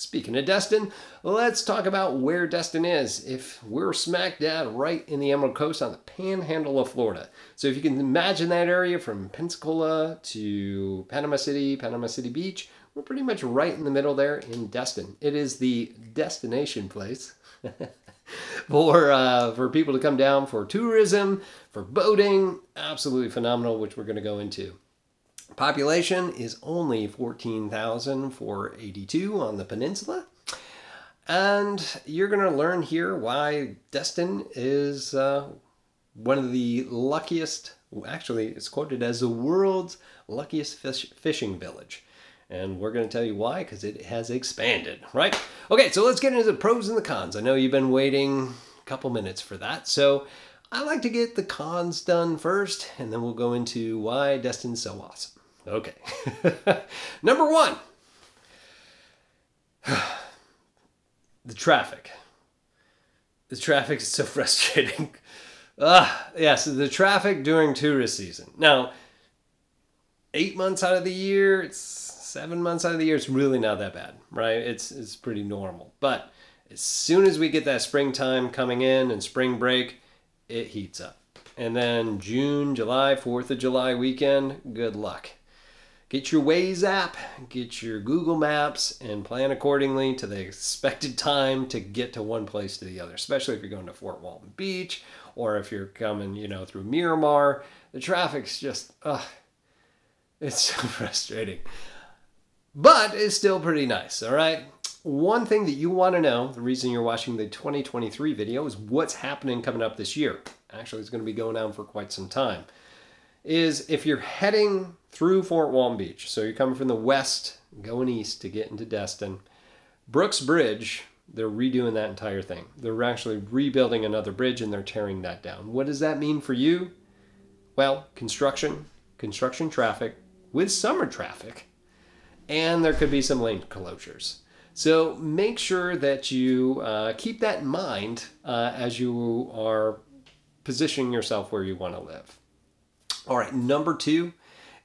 Speaking of Destin, let's talk about where Destin is. If we're smack dab right in the Emerald Coast on the panhandle of Florida. So if you can imagine that area from Pensacola to Panama City, Panama City Beach, we're pretty much right in the middle there in Destin. It is the destination place for uh, for people to come down for tourism, for boating. Absolutely phenomenal, which we're going to go into. Population is only 14,482 on the peninsula. And you're going to learn here why Destin is uh, one of the luckiest, actually, it's quoted as the world's luckiest fish, fishing village. And we're going to tell you why, because it has expanded, right? Okay, so let's get into the pros and the cons. I know you've been waiting a couple minutes for that. So I like to get the cons done first, and then we'll go into why Destin's so awesome. Okay. Number one the traffic. The traffic is so frustrating. Ah, yeah, so the traffic during tourist season. Now, eight months out of the year, it's seven months out of the year, it's really not that bad, right? It's it's pretty normal. But as soon as we get that springtime coming in and spring break, it heats up. And then June, July, 4th of July weekend, good luck get your Waze app, get your Google Maps, and plan accordingly to the expected time to get to one place to the other, especially if you're going to Fort Walton Beach or if you're coming, you know, through Miramar. The traffic's just, ugh, it's so frustrating. But it's still pretty nice, all right? One thing that you want to know, the reason you're watching the 2023 video, is what's happening coming up this year. Actually, it's going to be going on for quite some time is if you're heading through Fort Walton Beach, so you're coming from the west, going east to get into Destin, Brooks Bridge, they're redoing that entire thing. They're actually rebuilding another bridge and they're tearing that down. What does that mean for you? Well, construction, construction traffic with summer traffic, and there could be some lane closures. So make sure that you uh, keep that in mind uh, as you are positioning yourself where you want to live. All right, number two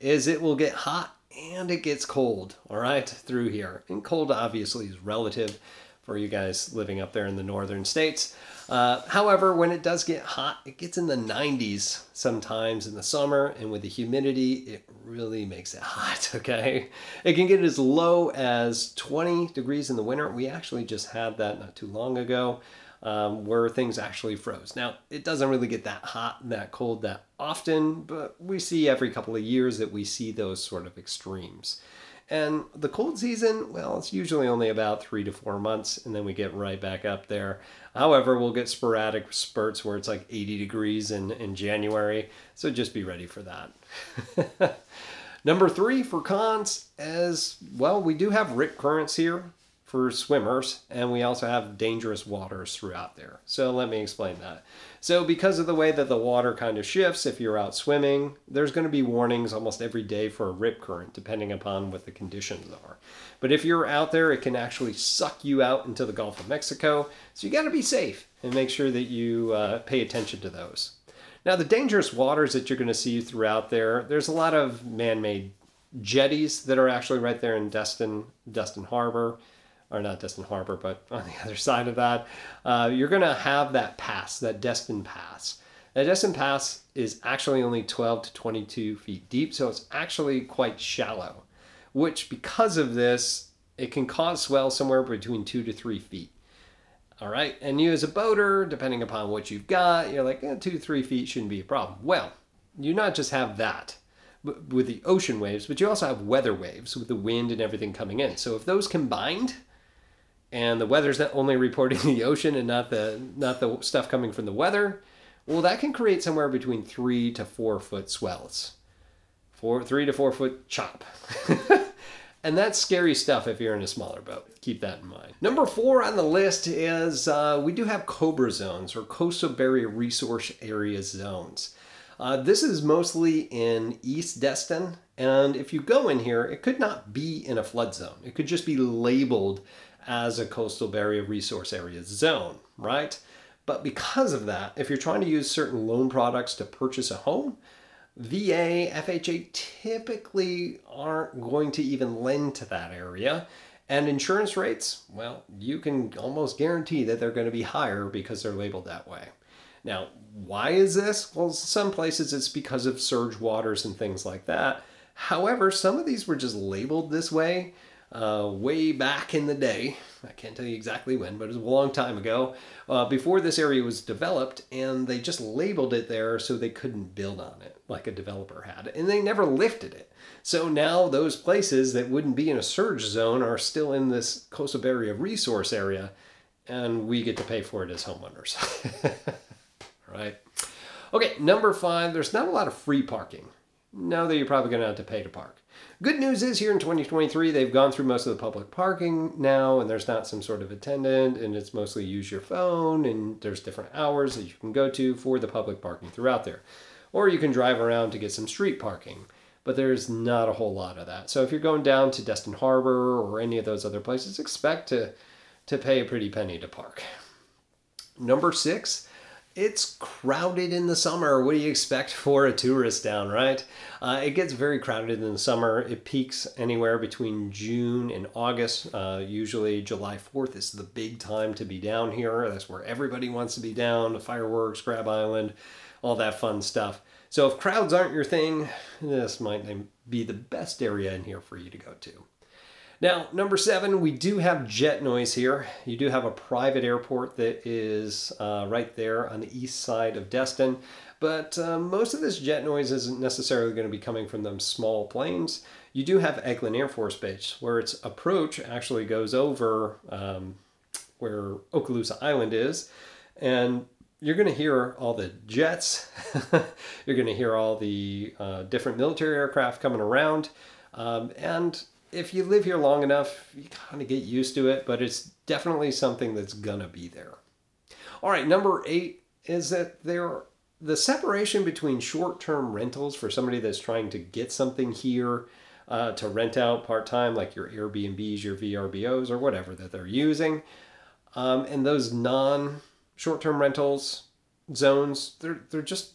is it will get hot and it gets cold, all right, through here. And cold obviously is relative for you guys living up there in the northern states. Uh, however, when it does get hot, it gets in the 90s sometimes in the summer, and with the humidity, it really makes it hot, okay? It can get as low as 20 degrees in the winter. We actually just had that not too long ago um, where things actually froze. Now, it doesn't really get that hot, and that cold that often, but we see every couple of years that we see those sort of extremes. And the cold season, well, it's usually only about three to four months, and then we get right back up there. However, we'll get sporadic spurts where it's like 80 degrees in, in January, so just be ready for that. Number three for cons is well, we do have rip currents here for swimmers, and we also have dangerous waters throughout there. So let me explain that. So, because of the way that the water kind of shifts, if you're out swimming, there's going to be warnings almost every day for a rip current, depending upon what the conditions are. But if you're out there, it can actually suck you out into the Gulf of Mexico. So, you got to be safe and make sure that you uh, pay attention to those. Now, the dangerous waters that you're going to see throughout there, there's a lot of man made jetties that are actually right there in Destin, Destin Harbor or not Destin Harbor, but on the other side of that, uh, you're going to have that pass, that Destin Pass. That Destin Pass is actually only 12 to 22 feet deep, so it's actually quite shallow, which because of this, it can cause swell somewhere between two to three feet. All right, and you as a boater, depending upon what you've got, you're like, eh, two to three feet shouldn't be a problem. Well, you not just have that with the ocean waves, but you also have weather waves with the wind and everything coming in. So if those combined, and the weather's only reporting the ocean and not the not the stuff coming from the weather, well, that can create somewhere between three to four foot swells, four three to four foot chop. And that's scary stuff if you're in a smaller boat. Keep that in mind. Number four on the list is uh, we do have CBRA zones or coastal barrier resource area zones. Uh, this is mostly in East Destin, and if you go in here, it could not be in a flood zone. It could just be labeled as a coastal barrier resource area zone, right? But because of that, if you're trying to use certain loan products to purchase a home, VA, FHA typically aren't going to even lend to that area. And insurance rates, well, you can almost guarantee that they're going to be higher because they're labeled that way. Now, why is this? Well, some places it's because of surge waters and things like that. However, some of these were just labeled this way uh, way back in the day. I can't tell you exactly when, but it was a long time ago, uh, before this area was developed, and they just labeled it there so they couldn't build on it like a developer had. And they never lifted it. So now those places that wouldn't be in a surge zone are still in this coastal barrier resource area, and we get to pay for it as homeowners. right? Okay, number five, there's not a lot of free parking. Now that you're probably going to have to pay to park. Good news is here in 2023, they've gone through most of the public parking now, and there's not some sort of attendant, and it's mostly use your phone, and there's different hours that you can go to for the public parking throughout there. Or you can drive around to get some street parking, but there's not a whole lot of that. So if you're going down to Destin Harbor or any of those other places, expect to, to pay a pretty penny to park. Number six, it's crowded in the summer. What do you expect for a tourist down, right? Uh, it gets very crowded in the summer. It peaks anywhere between June and August. Uh, usually, July 4th is the big time to be down here. That's where everybody wants to be down the fireworks, Crab Island, all that fun stuff. So, if crowds aren't your thing, this might be the best area in here for you to go to. Now, number seven, we do have jet noise here. You do have a private airport that is uh, right there on the east side of Destin, but uh, most of this jet noise isn't necessarily going to be coming from them small planes. You do have Eglin Air Force Base, where its approach actually goes over um, where Okaloosa Island is, and you're going to hear all the jets. you're going to hear all the uh, different military aircraft coming around. Um, and if you live here long enough, you kind of get used to it, but it's definitely something that's gonna be there. All right, number eight is that there the separation between short-term rentals for somebody that's trying to get something here uh, to rent out part-time, like your Airbnbs, your VRBOs, or whatever that they're using, um, and those non-short-term rentals zones, they're they're just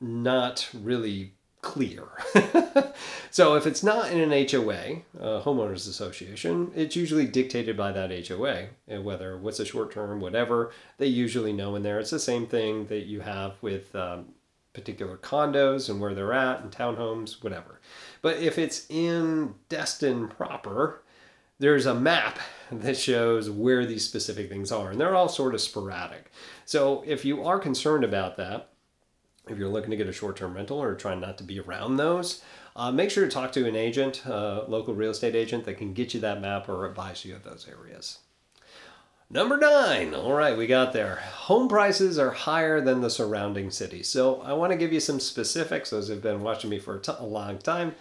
not really clear. so if it's not in an HOA, a homeowners association, it's usually dictated by that HOA. And whether what's a short term, whatever, they usually know in there. It's the same thing that you have with um, particular condos and where they're at and townhomes, whatever. But if it's in Destin proper, there's a map that shows where these specific things are, and they're all sort of sporadic. So if you are concerned about that, if you're looking to get a short-term rental or trying not to be around those, uh, make sure to talk to an agent, a local real estate agent that can get you that map or advise you of those areas. Number nine. All right, we got there. Home prices are higher than the surrounding cities. So I want to give you some specifics. Those have been watching me for a, t- a long time.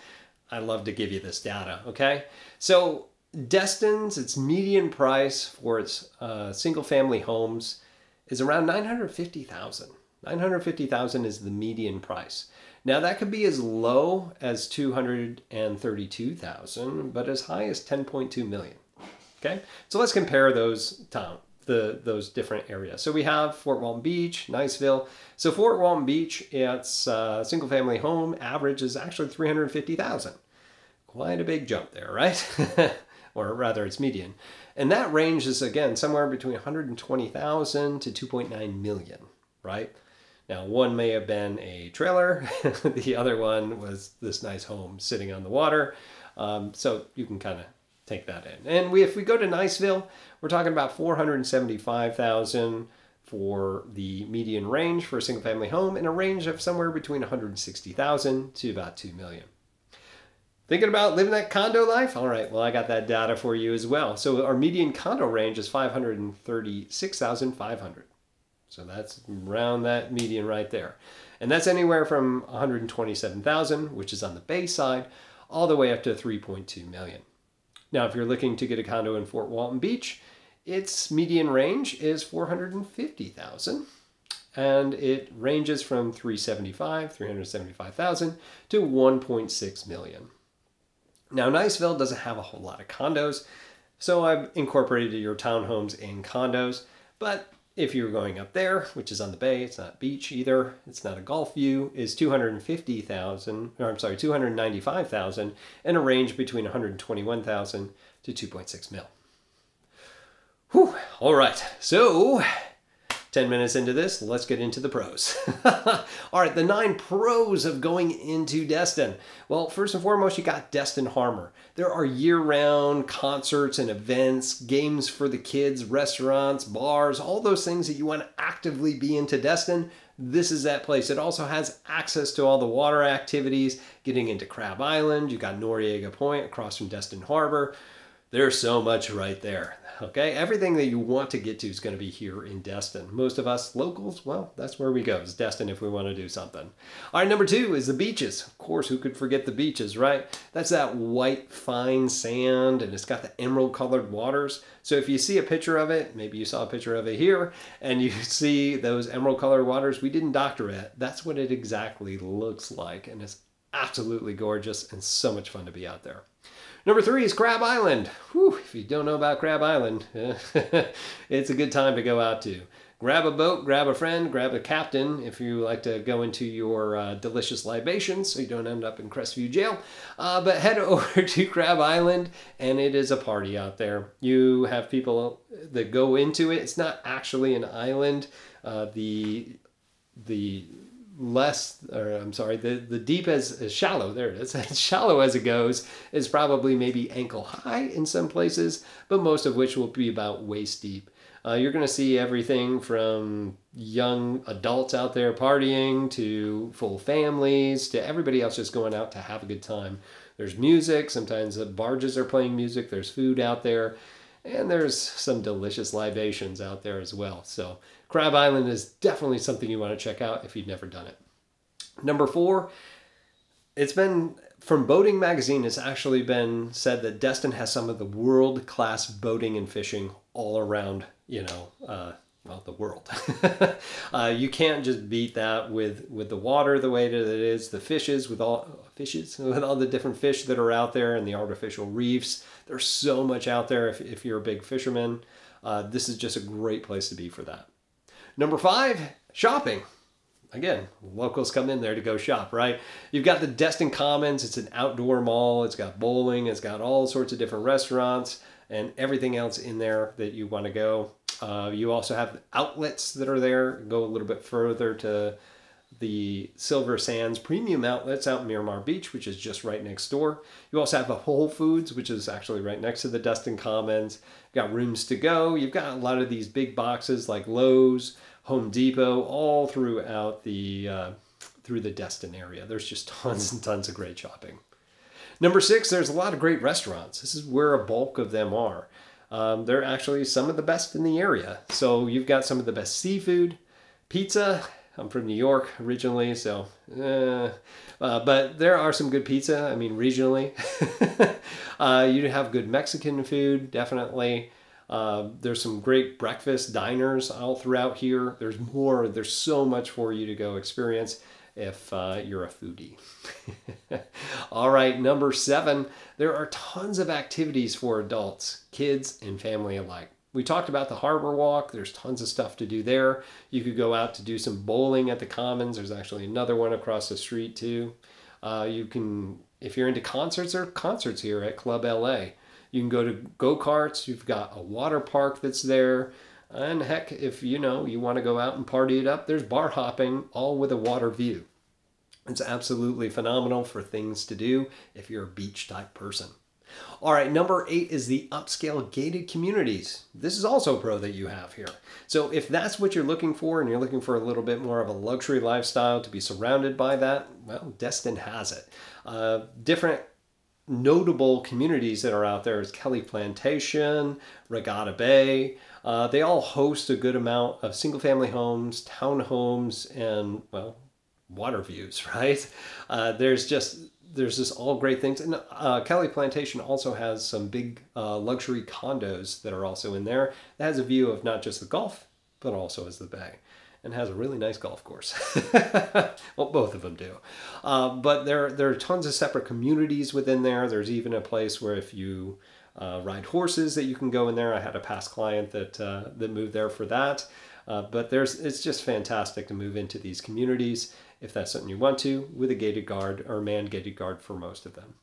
I love to give you this data. Okay, so Destin's its median price for its uh, single-family homes is around nine hundred fifty thousand. 950,000 is the median price. Now that could be as low as 232,000, but as high as 10.2 million. Okay, so let's compare those town the those different areas. So we have Fort Walton Beach, Niceville. So Fort Walton Beach, its uh, single family home average is actually 350,000. Quite a big jump there, right? or rather, it's median. And that range is again somewhere between 120,000 to 2.9 million, right? Now, one may have been a trailer, the other one was this nice home sitting on the water. Um, so you can kind of take that in. And we, if we go to Niceville, we're talking about 475,000 for the median range for a single family home in a range of somewhere between 160,000 to about 2 million. Thinking about living that condo life? All right, well, I got that data for you as well. So our median condo range is 536,500. So that's around that median right there. And that's anywhere from 127,000, which is on the base side, all the way up to 3.2 million. Now, if you're looking to get a condo in Fort Walton Beach, its median range is 450,000 and it ranges from 375, 375,000 to 1.6 million. Now, Niceville doesn't have a whole lot of condos, so I've incorporated your townhomes and condos, but if you're going up there, which is on the bay, it's not beach either, it's not a golf view, is 250,000, or I'm sorry, 295,000, and a range between 121,000 to 2.6 mil. Whew, all right, so 10 minutes into this, let's get into the pros. All right, the nine pros of going into Destin. Well, first and foremost, you got Destin Harbor. There are year round concerts and events, games for the kids, restaurants, bars, all those things that you want to actively be into Destin. This is that place. It also has access to all the water activities, getting into Crab Island. You got Noriega Point across from Destin Harbor. There's so much right there. Okay, eh? everything that you want to get to is going to be here in Destin. Most of us locals, well, that's where we go. It's Destin if we want to do something. All right, number two is the beaches. Of course, who could forget the beaches, right? That's that white, fine sand, and it's got the emerald colored waters. So if you see a picture of it, maybe you saw a picture of it here, and you see those emerald colored waters, we didn't doctor it. That's what it exactly looks like, and it's absolutely gorgeous and so much fun to be out there. Number three is Crab Island. Whew, if you don't know about Crab Island, it's a good time to go out to. Grab a boat, grab a friend, grab a captain if you like to go into your uh, delicious libations so you don't end up in Crestview jail. Uh, but head over to Crab Island and it is a party out there. You have people that go into it. It's not actually an island. Uh, the the less, or I'm sorry, the, the deep as, as shallow, there it is, as shallow as it goes, is probably maybe ankle high in some places, but most of which will be about waist deep. Uh, you're going to see everything from young adults out there partying to full families to everybody else just going out to have a good time. There's music, sometimes the barges are playing music, there's food out there, and there's some delicious libations out there as well. So Crab Island is definitely something you want to check out if you've never done it. Number four, it's been from Boating Magazine, it's actually been said that Destin has some of the world class boating and fishing all around, you know, uh, well, the world. uh, you can't just beat that with with the water the way that it is, the fishes with all fishes with all the different fish that are out there and the artificial reefs. There's so much out there. If if you're a big fisherman, uh, this is just a great place to be for that. Number five, shopping. Again, locals come in there to go shop, right? You've got the Destin Commons. It's an outdoor mall. It's got bowling. It's got all sorts of different restaurants and everything else in there that you want to go. Uh, you also have outlets that are there. Go a little bit further to the Silver Sands Premium Outlets out in Miramar Beach, which is just right next door. You also have a Whole Foods, which is actually right next to the Destin Commons. You've got rooms to go. You've got a lot of these big boxes like Lowe's, Home Depot, all throughout the uh, through the Destin area. There's just tons and tons of great shopping. Number six, there's a lot of great restaurants. This is where a bulk of them are. Um, they're actually some of the best in the area. So you've got some of the best seafood, pizza. I'm from New York originally, so uh, uh, but there are some good pizza. I mean, regionally, uh, you have good Mexican food, definitely. Uh, there's some great breakfast diners all throughout here. There's more. There's so much for you to go experience if uh, you're a foodie. all right, number seven. There are tons of activities for adults, kids, and family alike. We talked about the harbor walk. There's tons of stuff to do there. You could go out to do some bowling at the Commons. There's actually another one across the street too. Uh, you can, if you're into concerts, there are concerts here at Club LA. You can go to go karts. You've got a water park that's there. And heck, if you know you want to go out and party it up, there's bar hopping, all with a water view. It's absolutely phenomenal for things to do if you're a beach type person. All right, number eight is the upscale gated communities. This is also a pro that you have here. So if that's what you're looking for and you're looking for a little bit more of a luxury lifestyle to be surrounded by that, well, Destin has it. Uh, different notable communities that are out there is Kelly Plantation, Regatta Bay. Uh, they all host a good amount of single family homes, townhomes, and, well, water views, right? Uh, there's just there's just all great things. And uh, Kelly Plantation also has some big uh, luxury condos that are also in there. That has a view of not just the Gulf, but also as the bay and has a really nice golf course. well, both of them do. Uh, but there, there are tons of separate communities within there. There's even a place where if you uh, ride horses that you can go in there. I had a past client that uh, that moved there for that. Uh, but there's it's just fantastic to move into these communities if that's something you want to with a gated guard or man gated guard for most of them.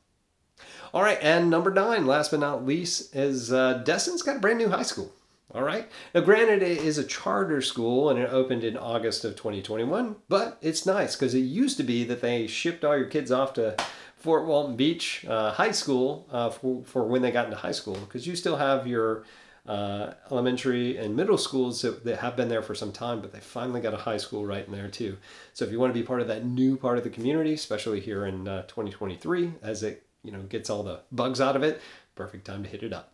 All right, and number nine, last but not least, is uh, Destin's got a brand new high school. All right. Now, granted, it is a charter school and it opened in August of 2021, but it's nice because it used to be that they shipped all your kids off to Fort Walton Beach uh, High School uh, for, for when they got into high school because you still have your uh, elementary and middle schools that, that, have been there for some time, but they finally got a high school right in there too. So if you want to be part of that new part of the community, especially here in uh, 2023, as it you know gets all the bugs out of it, perfect time to hit it up.